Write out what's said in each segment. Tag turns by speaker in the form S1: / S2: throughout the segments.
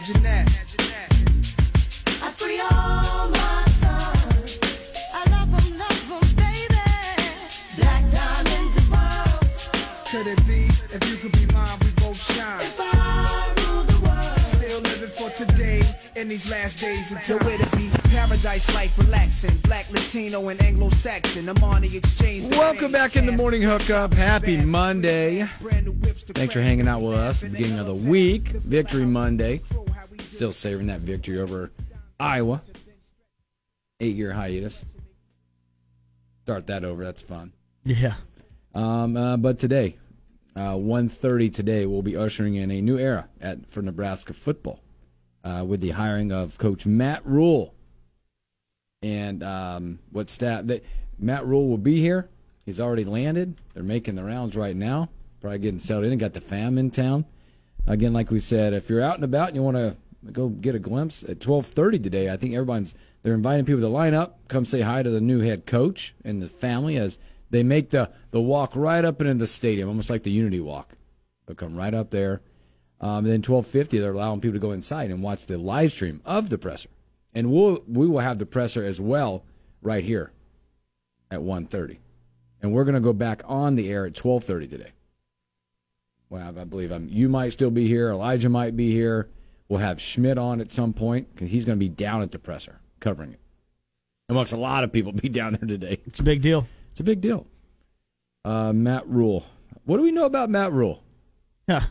S1: Imagine that.
S2: I free all my sons. I love 'em, love 'em, baby. Black diamonds and pearls.
S1: Could it be if you could be mine, we both shine?
S2: If I rule the world.
S1: Still living for today in these last days until where to be. Paradise life relaxing. Black, Latino, and Anglo Saxon. I'm on the exchange.
S3: Welcome back in the morning hookup. Happy Monday. Thanks for hanging out with us at the beginning of the week. Victory Monday. Still savoring that victory over Iowa. Eight year hiatus. Start that over. That's fun.
S4: Yeah.
S3: Um, uh, but today, uh, 1.30 today, we'll be ushering in a new era at for Nebraska football uh, with the hiring of Coach Matt Rhule. And um, what staff that Matt Rhule will be here. He's already landed. They're making the rounds right now. Probably getting settled in. Got the fam in town. Again, like we said, if you're out and about and you want to go get a glimpse at 12:30 today, I think everyone's they're inviting people to line up, come say hi to the new head coach and the family as they make the the walk right up into the stadium, almost like the Unity Walk. They'll come right up there. Um, then 12:50, they're allowing people to go inside and watch the live stream of the presser, and we'll we will have the presser as well right here at 1:30, and we're going to go back on the air at 12:30 today. Well, I believe I'm. You might still be here. Elijah might be here. We'll have Schmidt on at some point because he's going to be down at the presser covering it. Amongst a lot of people be down there today.
S4: It's a big deal.
S3: It's a big deal. Uh, Matt Rhule. What do we know about Matt Rhule?
S4: Huh.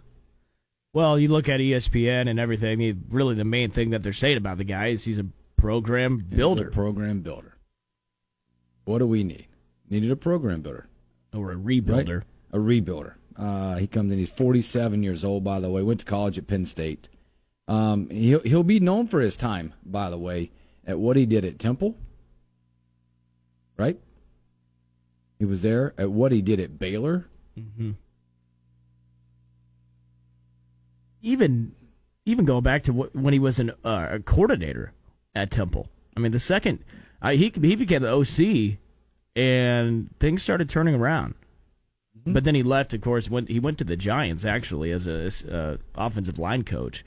S4: Well, you look at ESPN and everything. he- Really, the main thing that they're saying about the guy is he's a program builder
S3: He's a program builder. What do we need? Needed a program builder.
S4: or a
S3: right?
S4: rebuilder.
S3: A rebuilder. Uh, he comes in. He's 47 years old, by the way. Went to college at Penn State. Um, he'll he'll be known for his time, by the way, at what he did at Temple. Right. He was there at what he did at Baylor.
S4: Even, even going back to wh- when he was an, uh, a coordinator at Temple. I mean, the second uh, he he became the OC, and things started turning around. But then he left. Of course, when he went to the Giants actually as a uh, offensive line coach.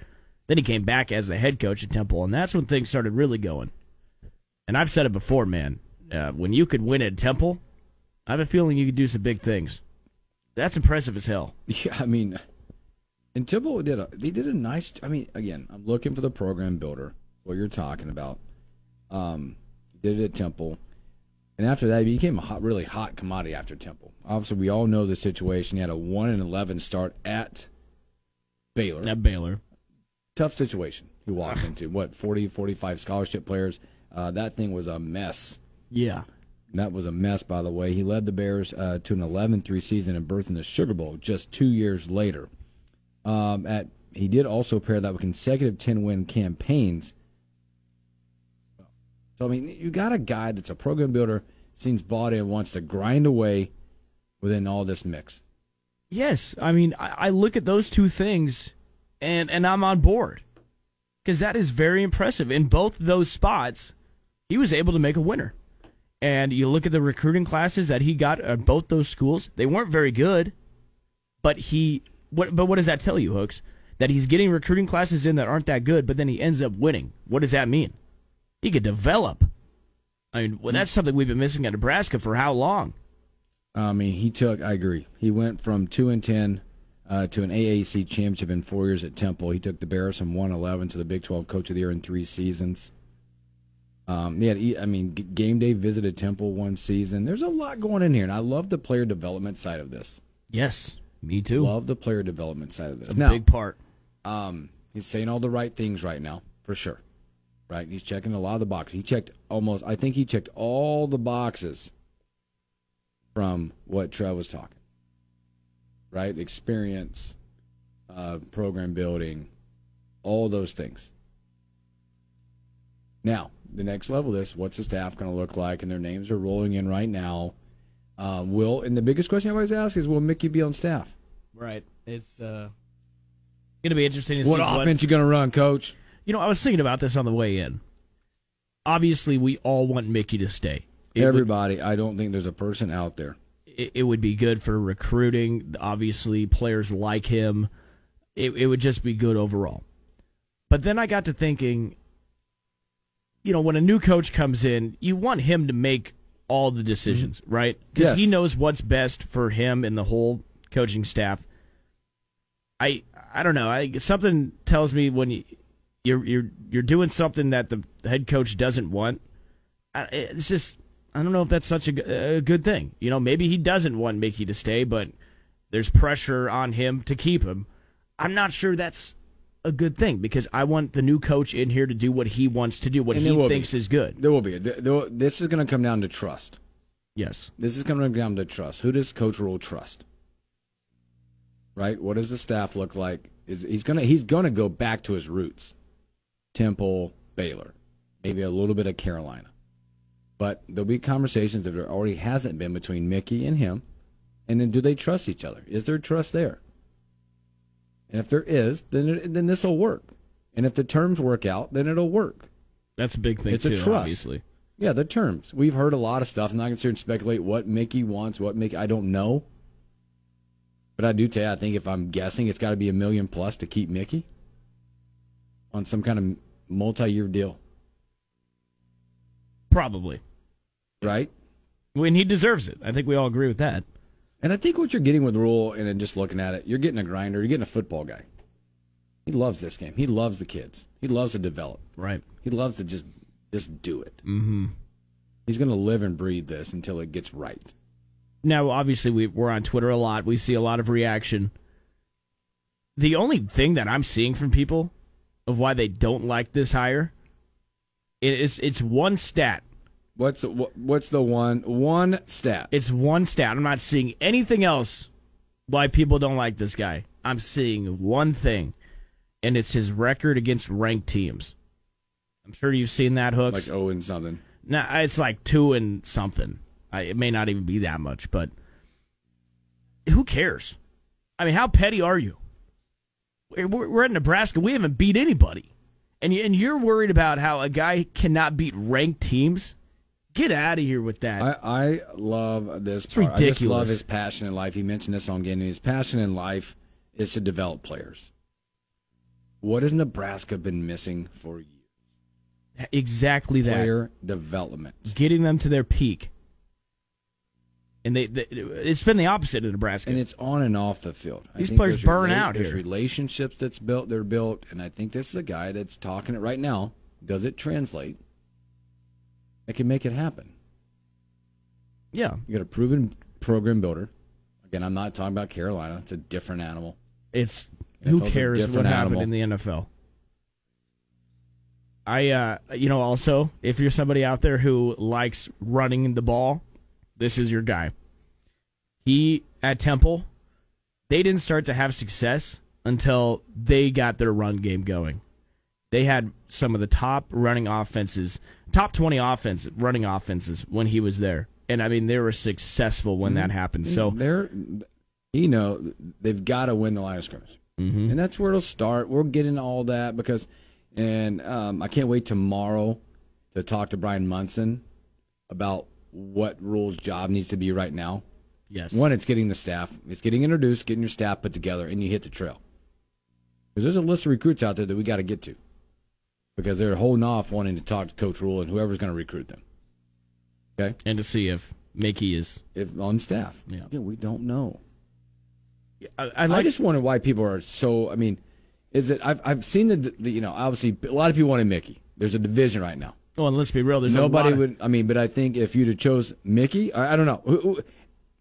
S4: Then he came back as the head coach at Temple, and that's when things started really going. And I've said it before, man. Uh, when you could win at Temple, I have a feeling you could do some big things. That's impressive as hell.
S3: Yeah, I mean, and Temple did a they did a nice. I mean, again, I'm looking for the program builder. What you're talking about. Um, did it at Temple, and after that, he became a hot, really hot commodity after Temple. Obviously, we all know the situation. He had a one and eleven start at Baylor.
S4: At Baylor.
S3: Tough situation he walked into. What 40, 45 scholarship players. Uh, that thing was a mess.
S4: Yeah.
S3: That was a mess, by the way. He led the Bears uh, to an 11-3 season and berth in the Sugar Bowl just two years later. Um, at he did also pair that with consecutive 10-win campaigns. So I mean, you got a guy that's a program builder, seems bought in, wants to grind away within all this mix.
S4: Yes, I mean, I, I look at those two things, and and I'm on board because that is very impressive. In both those spots, he was able to make a winner. And you look at the recruiting classes that he got at both those schools; they weren't very good, but he. What? But what does that tell you, Hooks? That he's getting recruiting classes in that aren't that good, but then he ends up winning. What does that mean? He could develop. I mean, well, that's something we've been missing at Nebraska for how long?
S3: I mean, he took. I agree. He went from two and ten uh, to an AAC championship in four years at Temple. He took the Bears from one eleven to the Big Twelve Coach of the Year in three seasons. Um, he had, I mean, game day visited Temple one season. There's a lot going in here, and I love the player development side of this.
S4: Yes, me too.
S3: Love the player development side of this.
S4: It's a
S3: now,
S4: big part.
S3: um, he's saying all the right things right now, for sure. Right? He's checking a lot of the boxes. He checked almost. I think he checked all the boxes from what Trev was talking. Right? Experience, uh, program building, all those things. Now, the next level is what's the staff going to look like? And their names are rolling in right now. Uh, will and the biggest question I always ask is, will Mickey be on staff?
S4: Right. It's uh, going to be interesting to
S3: What offense you going to run, Coach?
S4: You know, I was thinking about this on the way in. Obviously, we all want Mickey to stay. It would-
S3: Everybody, I don't think there's a person out there.
S4: It, it would be good for recruiting. Obviously, players like him. It, it would just be good overall. But then I got to thinking, you know, when a new coach comes in, you want him to make all the decisions, mm-hmm. right? Because
S3: Yes.
S4: he knows what's best for him and the whole coaching staff. I I don't know. I something tells me when you you're you're you're doing something that the head coach doesn't want. It's just I don't know if that's such a good thing. You know, maybe he doesn't want Mickey to stay, but there's pressure on him to keep him. I'm not sure that's a good thing because I want the new coach in here to do what he wants to do, what
S3: And
S4: he
S3: will be.
S4: thinks is good.
S3: There will be. There- there- This is going to come down to trust.
S4: Yes.
S3: This is coming down to trust. Who does Coach Rhule trust? Right? What does the staff look like? Is he's gonna he's gonna go back to his roots. Temple, Baylor, maybe a little bit of Carolina. But there'll be conversations that there already hasn't been between Mickey and him. And then do they trust each other? Is there trust there? And if there is, then then this will work. And if the terms work out, then it'll work.
S4: That's a big thing
S3: It's a
S4: too,
S3: trust.
S4: obviously.
S3: Yeah, the terms. We've heard a lot of stuff. I'm not going to sit and speculate what Mickey wants, what Mickey. I don't know. But I do tell you, I think if I'm guessing, it's got to be a million plus to keep Mickey on some kind of multi year deal,
S4: Probably.
S3: Right?
S4: When he deserves it. I think we all agree with that.
S3: And I think what you're getting with Rhule, and then just looking at it, you're getting a grinder, you're getting a football guy. He loves this game. He loves the kids. He loves to develop.
S4: Right.
S3: He loves to just just do it. Mm-hmm. He's going to live and breathe this until it gets right.
S4: Now, obviously, we, we're on Twitter a lot. We see a lot of reaction. The only thing that I'm seeing from people of why they don't like this hire, is it's one stat.
S3: What's the, what's the one one stat?
S4: It's one stat. I'm not seeing anything else why people don't like this guy. I'm seeing one thing, and it's his record against ranked teams. I'm sure you've seen that, Hooks.
S3: like oh and something.
S4: No, it's like two and something. I, it may not even be that much, but who cares? I mean, how petty are you? We're, we're in Nebraska. We haven't beat anybody, and you, and you're worried about how a guy cannot beat ranked teams. Get out of here with that.
S3: I, I love this part. I just
S4: ridiculous.
S3: love his passion in life. He mentioned this on getting his passion in life is to develop players. What has Nebraska been missing for years?
S4: exactly that.
S3: Player development.
S4: Getting them to their peak, and they, they it's been the opposite of Nebraska.
S3: And it's on and off the field. I
S4: These
S3: think
S4: players
S3: there's
S4: burn out
S3: There's
S4: here.
S3: relationships that's built. They're built, and I think this is a guy that's talking it right now. Does it translate? It can make it happen.
S4: yeah,
S3: You got a proven program builder. Again, I'm not talking about Carolina. It's a different animal.
S4: It's who
S3: NFL's
S4: cares what happened
S3: animal.
S4: in the NFL. I uh you know also if you're somebody out there who likes running the ball, this is your guy. He at Temple, they didn't start to have success until they got their run game going. They had some of the top running offenses, top 20 offense running offenses when he was there. And I mean they were successful when that happened. So
S3: they're, you know, they've got to win the line of scrimmage, mm-hmm. and that's where it'll start. We'll get into all that because, and um, I can't wait tomorrow to talk to Brian Munson about what Rhule's job needs to be right now.
S4: yes.
S3: One, it's getting the staff, it's getting introduced, getting your staff put together, and you hit the trail. Because there's a list of recruits out there that we got to get to, because they're holding off wanting to talk to Coach Rhule and whoever's going to recruit them. Okay,
S4: and to see if Mickey is
S3: if on staff,
S4: Yeah.
S3: yeah, we don't know.
S4: I, I
S3: I
S4: like
S3: just wonder why people are so. I mean, is it? I've I've seen the, the you know obviously a lot of people wanted Mickey. There's a division right now.
S4: Well, and let's be real. There's
S3: Nobody
S4: a lot of-
S3: would. I mean, but I think if you'd have chose Mickey, I, I don't know. Who- who-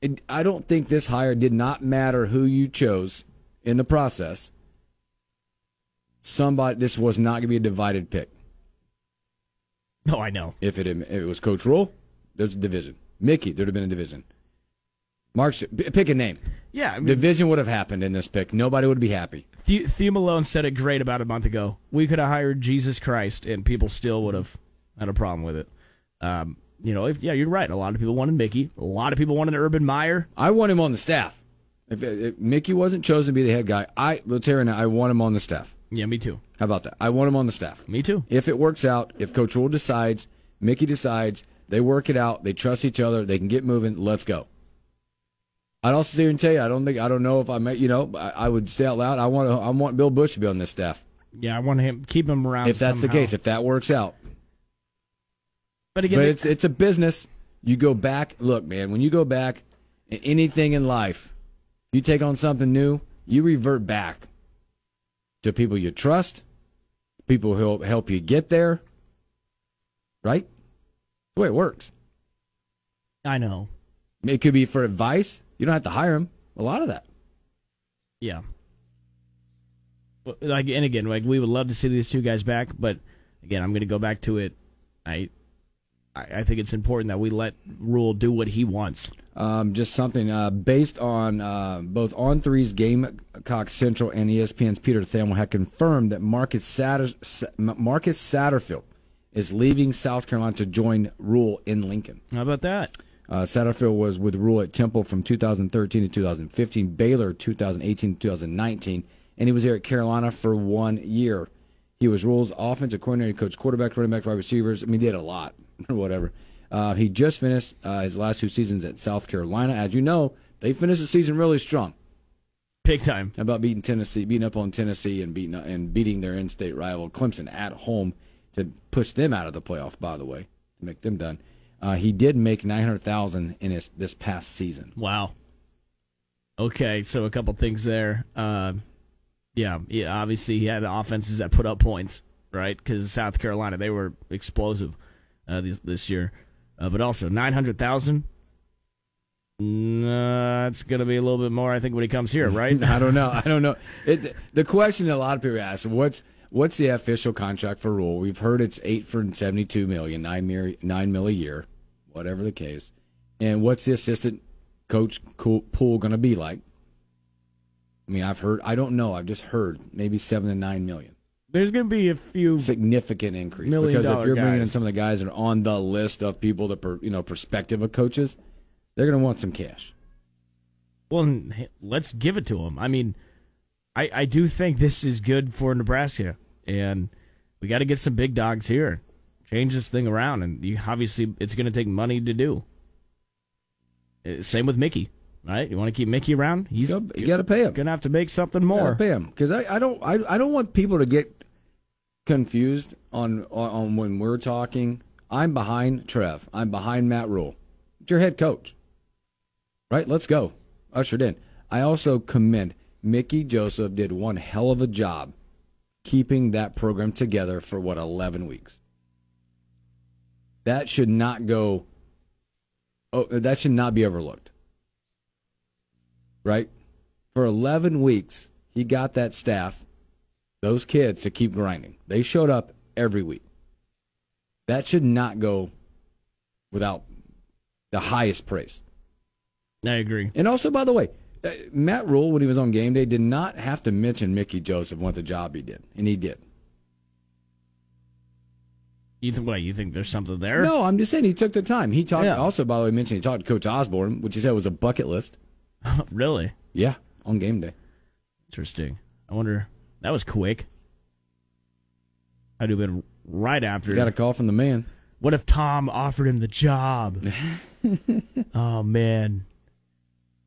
S3: It, I don't think this hire did not matter who you chose in the process. Somebody, this was not going to be a divided pick.
S4: No, I know.
S3: If it if it was Coach Rhule, there's a division. Mickey, there'd have been a division. Mark's p- pick a name.
S4: Yeah, I mean,
S3: Division would have happened in this pick. Nobody would be happy.
S4: The- Theo Malone said it great about a month ago. We could have hired Jesus Christ, and people still would have had a problem with it. Um, you know, if, yeah, you're right. A lot of people wanted Mickey. A lot of people wanted Urban Meyer.
S3: I want him on the staff. If, if Mickey wasn't chosen to be the head guy, I will tell you now, I want him on the staff.
S4: Yeah, me too.
S3: How about that? I want him on the staff.
S4: Me too.
S3: If it works out, if Coach Rhule decides, Mickey decides, they work it out, they trust each other, they can get moving, let's go. I'd also sit here and tell you, I don't think, I don't know if I may, you know, I, I would say out loud, I want, I want Bill Busch to be on this staff.
S4: Yeah, I want him keep him around.
S3: If that's the case, if that works out.
S4: but again,
S3: But it's it's a business. You go back. Look, man, when you go back in anything in life, you take on something new, you revert back to people you trust, people who help help you get there. Right? The way it works.
S4: I know.
S3: It could be for advice. You don't have to hire them. A lot of that.
S4: Yeah. Like and again, like we would love to see these two guys back, but again, I'm going to go back to it. I, I I think it's important that we let Rhule do what he wants.
S3: Um, just something uh, based on uh, both On Three's Gamecock Central and ESPN's Peter Thamel had confirmed that Marcus, Satter, Marcus Satterfield is leaving South Carolina to join Rhule in Lincoln.
S4: How about that?
S3: Uh, Satterfield was with Rhule at Temple from 2013 to 2015, Baylor 2018 to 2019, and he was there at Carolina for one year. He was Rule's offensive coordinator, coach quarterback, running back, wide receivers. I mean, he did a lot or whatever. Uh, he just finished uh, his last two seasons at South Carolina. As you know, they finished the season really strong.
S4: Big time.
S3: About beating Tennessee, beating up on Tennessee, and beating and beating their in-state rival Clemson at home to push them out of the playoff. By the way, to make them done. Uh, he did make nine hundred thousand in his this past season.
S4: Wow. Okay, so a couple things there. Uh, yeah, yeah, obviously he had offenses that put up points, right? Because South Carolina they were explosive uh, this this year, uh, but also nine hundred thousand. Nah, it's gonna be a little bit more, I think, when he comes here, right?
S3: I don't know. I don't know. It, the question that a lot of people ask: What's what's the official contract for Rhule? We've heard it's eight for seventy-two million, nine mil, nine mil a year, whatever the case. And what's the assistant coach pool going to be like? I mean, I've heard. I don't know. I've just heard maybe seven to nine million.
S4: There's gonna be a few.
S3: Significant increase because if you're bringing in some of the guys that are on the list of people that, per, you know, perspective of coaches, they're going to want some cash.
S4: Well, let's give it to them. I mean, I I do think this is good for Nebraska, and we got to get some big dogs here, change this thing around, and you, obviously it's going to take money to do. Uh, Same with Mickey, right? You want to keep Mickey around? He's
S3: You got- to pay him.
S4: going to have to make something
S3: More.
S4: more.
S3: pay him because I, I don't I, I don't want people to get confused on, on when we're talking. I'm behind Trev. I'm behind Matt Rhule. Your head coach, right? Let's go. Ushered in. I also commend Mickey Joseph. Did one hell of a job keeping that program together for what 11 weeks. That should not go. Oh, that should not be overlooked. Right? for 11 weeks, he got that staff, those kids, to keep grinding. They showed up every week. That should not go without the highest praise.
S4: I agree.
S3: And also, by the way, uh, Matt Rhule, when he was on game day, did not have to mention Mickey Joseph what the job he did, and he did.
S4: You think what? You think there's something there?
S3: No, I'm just saying he took the time. He talked.
S4: Yeah.
S3: Also, by the way, mentioned he talked to Coach Osborne, which he said was a bucket list.
S4: really
S3: Yeah, on game day.
S4: interesting. I wonder. That was quick. I'd have been right after.
S3: Got a call from the man.
S4: What if Tom offered him the job? oh man,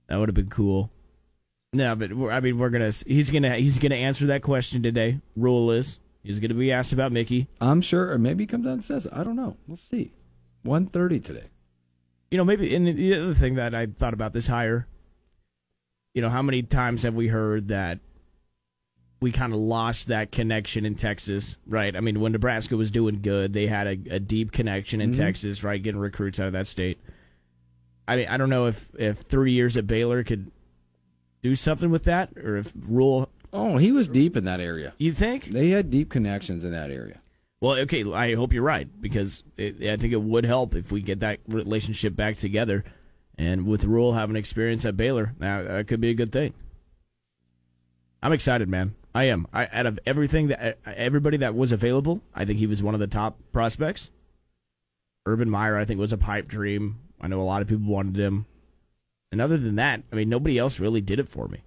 S4: that would have been cool. No, but we're, I mean, we're gonna. He's gonna. He's gonna answer that question today. Rhule is he's gonna be asked about Mickey.
S3: I'm sure, or maybe he comes out and says. I don't know. We'll see. 1:30 today.
S4: You know, maybe. And the other thing that I thought about this hire. You know, how many times have we heard that we kind of lost that connection in Texas, right? I mean, when Nebraska was doing good, they had a, a deep connection in mm-hmm. Texas, right? Getting recruits out of that state. I mean, I don't know if if three years at Baylor could do something with that, or if Rhule.
S3: Oh, he was deep in that area.
S4: You think?
S3: They had deep connections in that area.
S4: Well, okay. I hope you're right because it, I think it would help if we get that relationship back together. And with Rhule having experience at Baylor, now that could be a good thing. I'm excited, man. I am. I, out of everything that everybody that was available, I think he was one of the top prospects. Urban Meyer, I think, was a pipe dream. I know a lot of people wanted him. And other than that, I mean, nobody else really did it for me.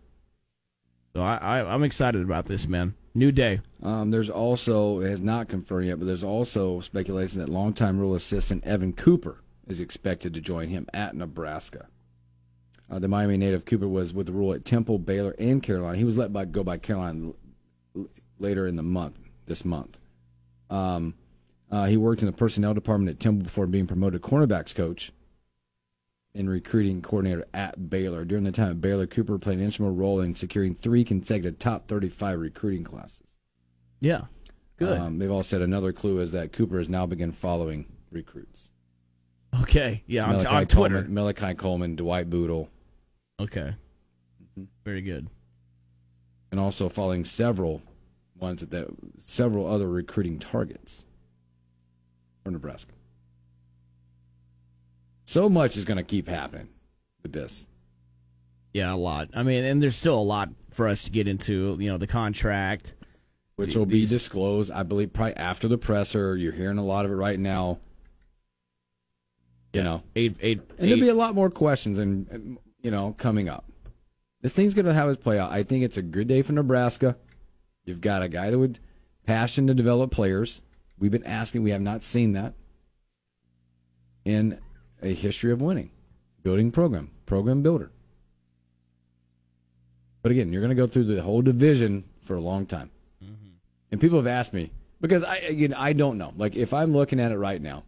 S4: So I, I, I'm excited about this, man. New day.
S3: Um, there's also, it has not confirmed yet, but there's also speculation that longtime Rhule assistant Evan Cooper is expected to join him at Nebraska. Uh, the Miami native Cooper was with the Rhule at Temple, Baylor, and Carolina. He was let by go by Carolina l- later in the month, this month. Um, uh, he worked in the personnel department at Temple before being promoted cornerbacks coach and recruiting coordinator at Baylor. During the time at Baylor, Cooper played an instrumental role in securing three consecutive top 35 recruiting classes.
S4: Yeah. Good.
S3: Um, they've all said another clue is that Cooper has now begun following recruits.
S4: okay. Yeah, on,
S3: Malachi
S4: on Twitter.
S3: Coleman, Malachi Coleman, Dwight Bootle,
S4: Okay.
S3: Mm-hmm.
S4: Very good.
S3: and also following several ones that, that several other recruiting targets for Nebraska. So much is going to keep happening with this.
S4: Yeah, a lot. I mean, and there's still a lot for us to get into. You know, the contract.
S3: which will be
S4: These-
S3: disclosed, I believe, probably after the presser. You're hearing a lot of it right now. You know,
S4: Eight, eight,
S3: and there'll be a lot more questions, and and, you know, coming up. This thing's going to have its play out. I think it's a good day for Nebraska. You've got a guy that would passion to develop players. We've been asking. We have not seen that in a history of winning, building program, program builder. But again, you're going to go through the whole division for a long time. Mm-hmm. And people have asked me because I again I don't know. Like if I'm looking at it right now,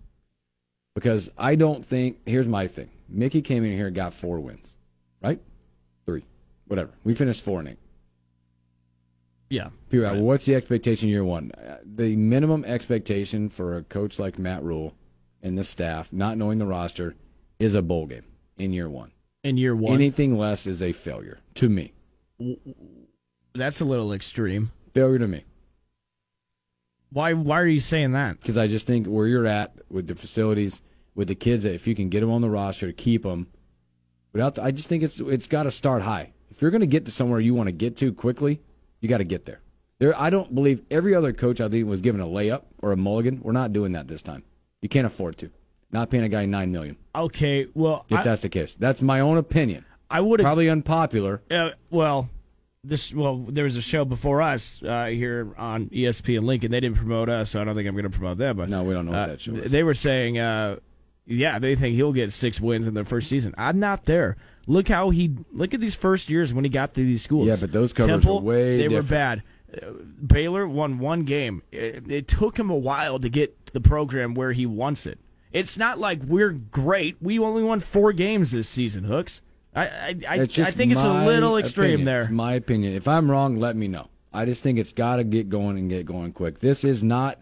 S3: because I don't think here's my thing. Mickey came in here and got four wins, right? Three, whatever. We finished four and eight.
S4: yeah.
S3: People are,
S4: Right.
S3: well, what's the expectation year one? Uh, The minimum expectation for a coach like Matt Rhule and the staff, not knowing the roster, is a bowl game in year one.
S4: In year one,
S3: Anything less is a failure to me.
S4: that's a little extreme.
S3: Failure to me.
S4: Why? Why are you saying that?
S3: because I just think where you're at with the facilities, with the kids, if you can get them on the roster to keep them, the, I just think it's it's got to start high. If you're going to get to somewhere you want to get to quickly, you got to get there. There, I don't believe every other coach I think was given a layup or a mulligan. We're not doing that this time. You can't afford to. Not paying a guy nine million.
S4: Okay. Well,
S3: If
S4: I,
S3: that's the case, that's my own opinion.
S4: I would.
S3: Probably unpopular.
S4: Uh, well, this well, there was a show before us uh, here on ESPN Lincoln. They didn't promote us, so I don't think I'm going to promote them. But
S3: No, we don't know what
S4: uh,
S3: that show is.
S4: They were saying, uh, yeah, they think he'll get six wins in the first season. I'm not there. Look how he look at these first years when he got to these schools.
S3: Yeah, but those covers
S4: Temple,
S3: were way
S4: They were bad. Uh, Baylor won one game. It, it took him a while to get the program where he wants it. It's not like we're great. We only won four games this season, Hooks. I I, I, I think it's a little extreme
S3: opinion.
S4: there.
S3: It's my opinion. If I'm wrong, let me know. I just think it's got to get going and get going quick. This is not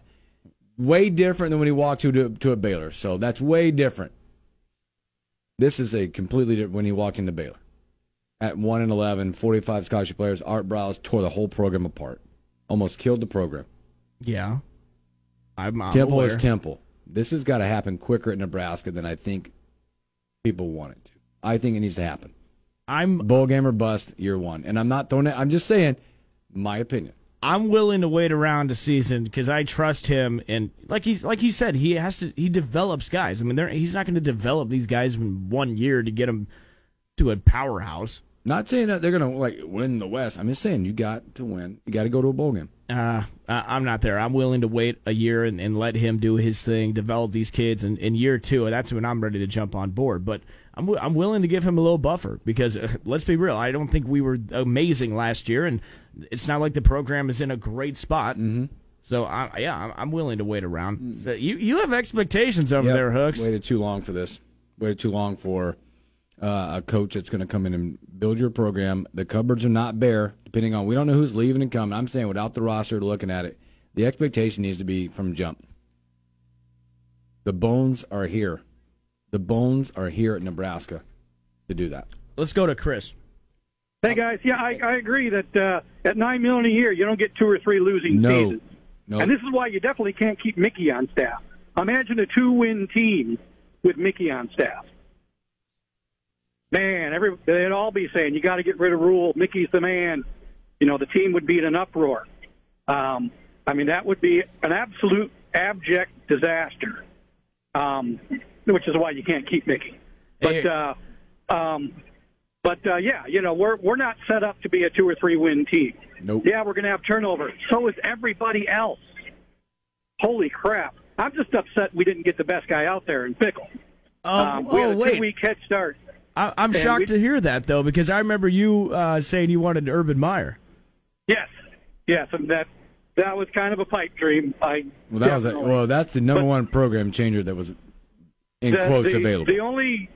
S3: way different than when he walked to to, to a Baylor. So that's way different. This is a completely different when he walked into Baylor. At 1 and 11, 45 scholarship players, Art Briles tore the whole program apart. Almost killed the program.
S4: Yeah. I'm, I'm
S3: Temple
S4: aware.
S3: is Temple. This has got to happen quicker at Nebraska than I think people want it to. I think it needs to happen.
S4: I'm
S3: Bowl game or bust, year one. And I'm not throwing it. I'm just saying, my opinion.
S4: I'm willing to wait around a season because I trust him and like he's like he said he has to he develops guys. I mean they're, he's not going to develop these guys in one year to get them to a powerhouse.
S3: Not saying that they're gonna like win the West. I'm just saying you got to win. You got to go to a bowl game.
S4: Uh, I- I'm not there. I'm willing to wait a year and, and let him do his thing, develop these kids, and in year two, that's when I'm ready to jump on board. But I'm wi- I'm willing to give him a little buffer because uh, let's be real, I don't think we were amazing last year, and it's not like the program is in a great spot. Mm-hmm. So I, yeah, I'm, I'm willing to wait around. So you you have expectations over
S3: Yep.
S4: there, Hooks.
S3: Waited too long for this. Waited too long for uh, a coach that's going to come in and build your program. The cupboards are not bare. Depending on we don't know who's leaving and coming. I'm saying without the roster looking at it, the expectation needs to be from jump. The bones are here. The bones are here at Nebraska to do that.
S4: Let's go to Chris.
S5: Hey guys, yeah, I, I agree that uh, at nine million a year, you don't get two or three losing
S3: No.
S5: seasons,
S3: No,
S5: and this is why you definitely can't keep Mickey on staff. Imagine a two-win team with Mickey on staff. man, every they'd all be saying you got to get rid of Rhule. Mickey's the man. You know, the team would be in an uproar. Um, I mean, that would be an absolute abject disaster. Um, which is why you can't keep Mickey. But
S4: Hey.
S5: uh, um, but uh, yeah, you know, we're we're not set up to be a two or three win team.
S3: Nope.
S5: Yeah, we're going to have turnover. So is everybody else. Holy crap! I'm just upset we didn't get the best guy out there in Fickell.
S4: Oh,
S5: Um, we had
S4: oh
S5: a two week head start.
S4: I, I'm shocked
S5: we-
S4: to hear that though, because I remember you uh, saying you wanted Urban Meyer.
S5: Yes, yes, and that that was kind of a pipe dream. I
S3: Well, that was a, well, that's the number
S5: But-
S3: one program changer that was in
S5: the,
S3: quotes
S5: the,
S3: available.
S5: The only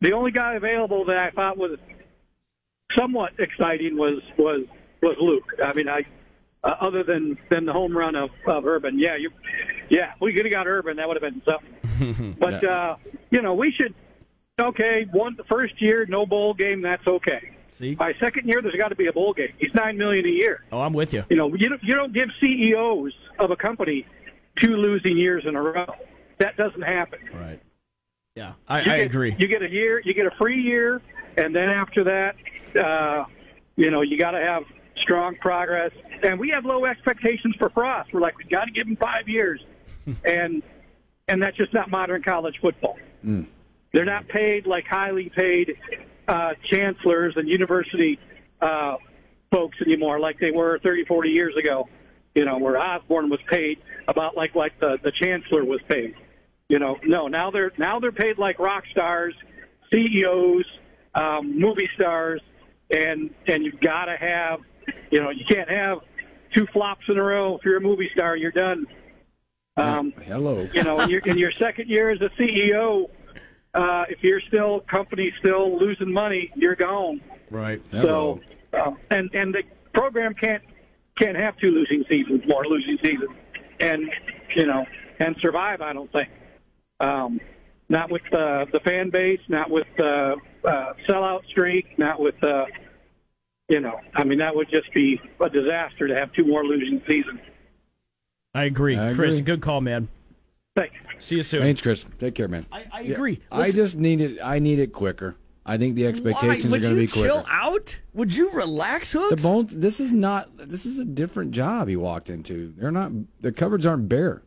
S5: the only guy available that I thought was somewhat exciting was was was Luke. I mean, I uh, other than than the home run of, of Urban, yeah, you, yeah, we could have got Urban. That would have been something. but
S3: Yeah.
S5: uh, you know, we should. Okay, one the first year, no bowl game. That's okay.
S4: See?
S5: By second year, there's got to be a bowl game. He's nine million a year.
S4: Oh, I'm with you.
S5: You know, you don't, you don't give CEOs of a company two losing years in a row. That doesn't happen.
S4: Right. Yeah, I, I
S5: get-
S4: agree.
S5: You get a year, you get a free year, and then after that, uh, you know, you got to have strong progress. And we have low expectations for Frost. We're like, we got to give him five years, and and that's just not modern college football. They're not paid like highly paid uh, chancellors and university uh, folks anymore, like they were 30, 40 years ago. You know, where Osborne was paid about like like the the chancellor was paid. You know, no, now they're now they're paid like rock stars, CEOs, um, movie stars, and and you've got to have, you know, you can't have two flops in a row. If you're a movie star, you're done. Um,
S3: Hello.
S5: you know, in your, in your second year as a CEO, uh, if you're still company still losing money, you're gone.
S4: Right.
S3: Hello.
S5: So, uh, and and the program can't can't have two losing seasons, more losing seasons, and you know, and survive. I don't think. Um, not with uh, the fan base, not with uh, uh, sellout streak, not with uh, you know. I mean, that would just be a disaster to have two more losing seasons.
S4: I agree.
S3: I
S4: Chris, good call, man.
S5: Thanks.
S4: See you soon.
S3: Thanks, Chris. Take care, man.
S4: I, I
S3: Yeah,
S4: agree.
S3: I just need it. I need it quicker. I think the expectations
S4: why?
S3: are going to
S4: Would
S3: be
S4: you
S3: quicker.
S4: chill out? Would you relax,
S3: The
S4: Hooks?
S3: bones. This is not. This is a different job he walked into. They're not. The cupboards aren't bare.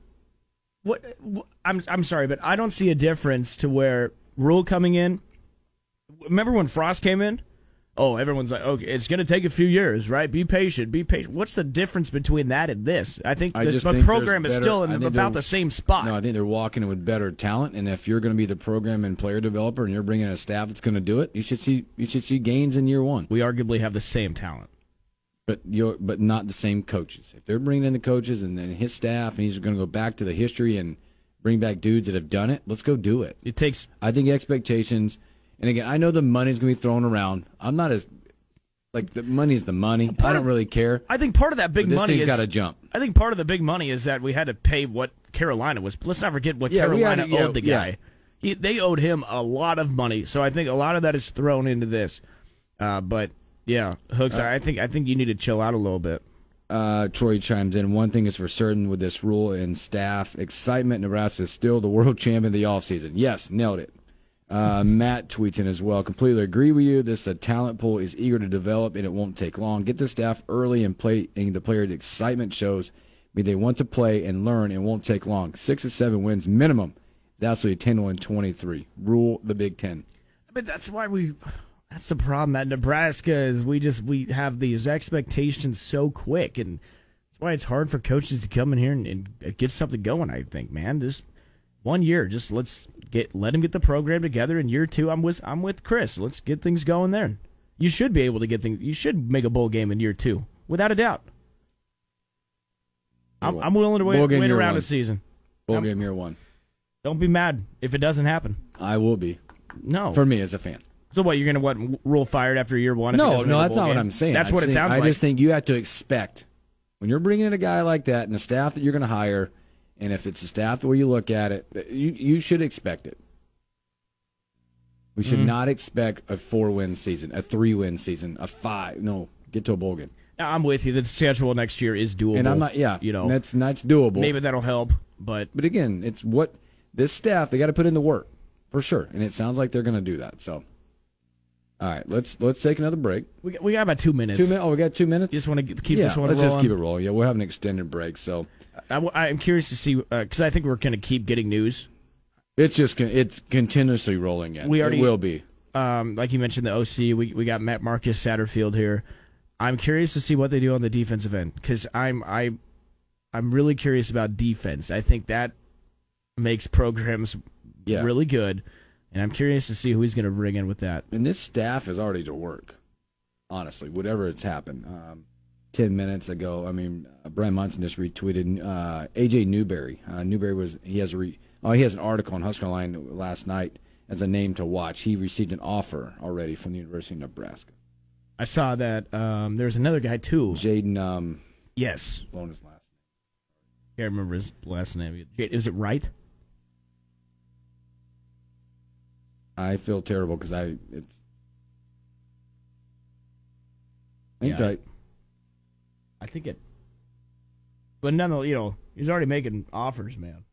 S4: What, what? I'm I'm sorry, but I don't see a difference to where Rhule coming in. Remember when Frost came in? Oh, everyone's like, okay, it's going to take a few years, right? Be patient, be patient. What's the difference between that and this? I think
S3: I
S4: the,
S3: just
S4: the
S3: think
S4: program is
S3: better-
S4: still in about the same spot.
S3: No, I think they're walking in with better talent. And if you're going to be the program and player developer, and you're bringing a staff that's going to do it, you should see. You should see gains in year one.
S4: we arguably have the same talent.
S3: But you but not the same coaches. If they're bringing in the coaches and then his staff, and he's going to go back to the history and bring back dudes that have done it, let's go do it.
S4: It takes
S3: I think expectations, and again, I know the money's going to be thrown around. I'm not as like the money's the money. I don't really care.
S4: I think part of that big money is
S3: got to jump.
S4: I think part of the big money is that we had to pay what Carolina was. Let's not forget what
S3: Yeah,
S4: Carolina
S3: to- yeah,
S4: owed the
S3: yeah.
S4: guy. He, they owed him a lot of money, so I think a lot of that is thrown into this. Uh, but yeah, hooks. I think I think you need to chill out a little bit.
S3: Uh, Troy chimes in. One thing is for certain with this Rhule and staff excitement. Nebraska is still the world champion of the offseason. Yes, nailed it. Uh, Matt tweets in as well. Completely agree with you. This uh, talent pool is eager to develop, and it won't take long. Get the staff early and play, and the players' excitement shows me they want to play and learn. It won't take long. Six or seven wins minimum. Absolutely 10 1 23. Rule the Big Ten.
S4: But that's why we. That's the problem at Nebraska is we just we have these expectations so quick, and that's why it's hard for coaches to come in here and, and get something going. I think, man, just one year, just let's get let him get the program together. In year two, I'm with I'm with Chris. Let's get things going there. You should be able to get things. You should make a bowl game in year two, without a doubt. I'm, I'm willing to wait, wait around
S3: one.
S4: a season.
S3: Bowl
S4: I'm-
S3: game year one.
S4: Don't be mad if it doesn't happen.
S3: I will be.
S4: No.
S3: For me as a fan.
S4: So what? You're gonna what? Rhule fired after year one?
S3: No, no, that's not what? I'm saying.
S4: That's
S3: I
S4: what it
S3: think-
S4: sounds
S3: I
S4: like.
S3: just think you have to expect when you're bringing in a guy like that and a staff that you're going to hire, and if it's a staff the way you look at it, you you should expect it. We should
S4: Mm-hmm.
S3: not expect a four win season, a three win season, a five. No, get to a bowl game.
S4: I'm with you. The schedule next year is doable.
S3: And I'm not. Yeah,
S4: you know,
S3: that's that's doable.
S4: maybe that'll help. But
S3: but again, it's what this staff they got to put in the work for sure, and it sounds like they're going to do that. So All right, let's let's take another break.
S4: We got, we got about two minutes.
S3: Two minutes. Oh, we got two minutes.
S4: You just want to keep
S3: yeah,
S4: this one
S3: let's
S4: rolling.
S3: just keep it rolling. Yeah, we'll have an extended break. So
S4: I, am curious to see because I think we're going to keep getting news.
S3: it's just it's continuously rolling in.
S4: We already-
S3: it will be.
S4: Um, like you mentioned, the OC. We we got Matt Marcus Satterfield here. I'm curious to see what they do on the defensive end because I'm I I'm really curious about defense. I think that makes programs
S3: Yeah.
S4: really good, and I'm curious to see who he's going to bring in with that.
S3: And this staff is already to work. Honestly, whatever it's happened. Um, Ten minutes ago, I mean, uh, Brian Munson just retweeted uh, AJ Newberry. Uh, Newberry was he has a re, oh he has an article on Husker Line last night as a name to watch. He received an offer already from the University of Nebraska.
S4: I saw that um, there's another guy too.
S3: Jaden, um,
S4: Yes,
S3: blown his last.
S4: can't remember his last name. Is it right?
S3: I feel terrible because I it's. Hang
S4: Yeah.
S3: tight.
S4: I think it. But nonetheless, you know, he's already making offers, man.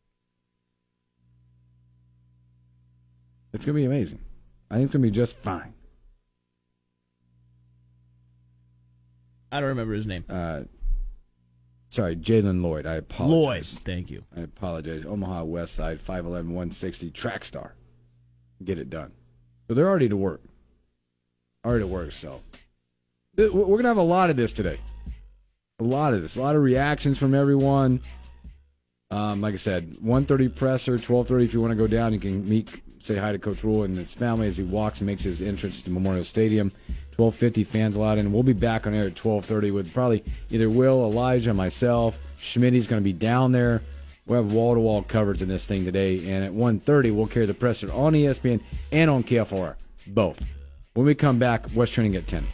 S3: It's gonna be amazing. I think it's gonna be just fine.
S4: I don't remember his name.
S3: Uh, sorry, Jalen Lloyd. I apologize.
S4: Lloyd, thank you.
S3: I apologize. Omaha West Side, 5'11", 160, track star. Get it done. So they're already to work. Already to work, so. We're to have a lot of this today. A lot of this. A lot of reactions from everyone. Um, like I said, 1.30 presser, 12.30 if you want to go down. You can meet, say hi to Coach Rhule and his family as he walks and makes his entrance to Memorial Stadium. 12.50 fans allowed in. We'll be back on air at 12.30 with probably either Will, Elijah, myself. Schmitty's going to be down there. We'll have wall-to-wall coverage in this thing today. And at 1.30, we'll carry the presser on ESPN and on KFOR. Both. When we come back, West Training at 10.